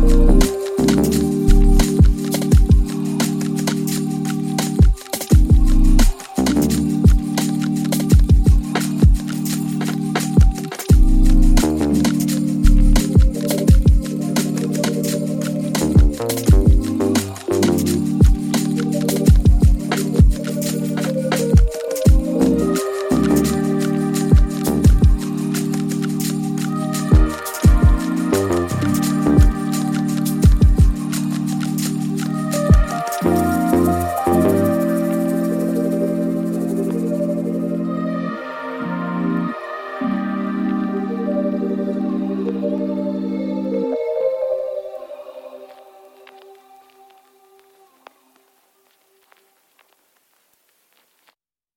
Ooh.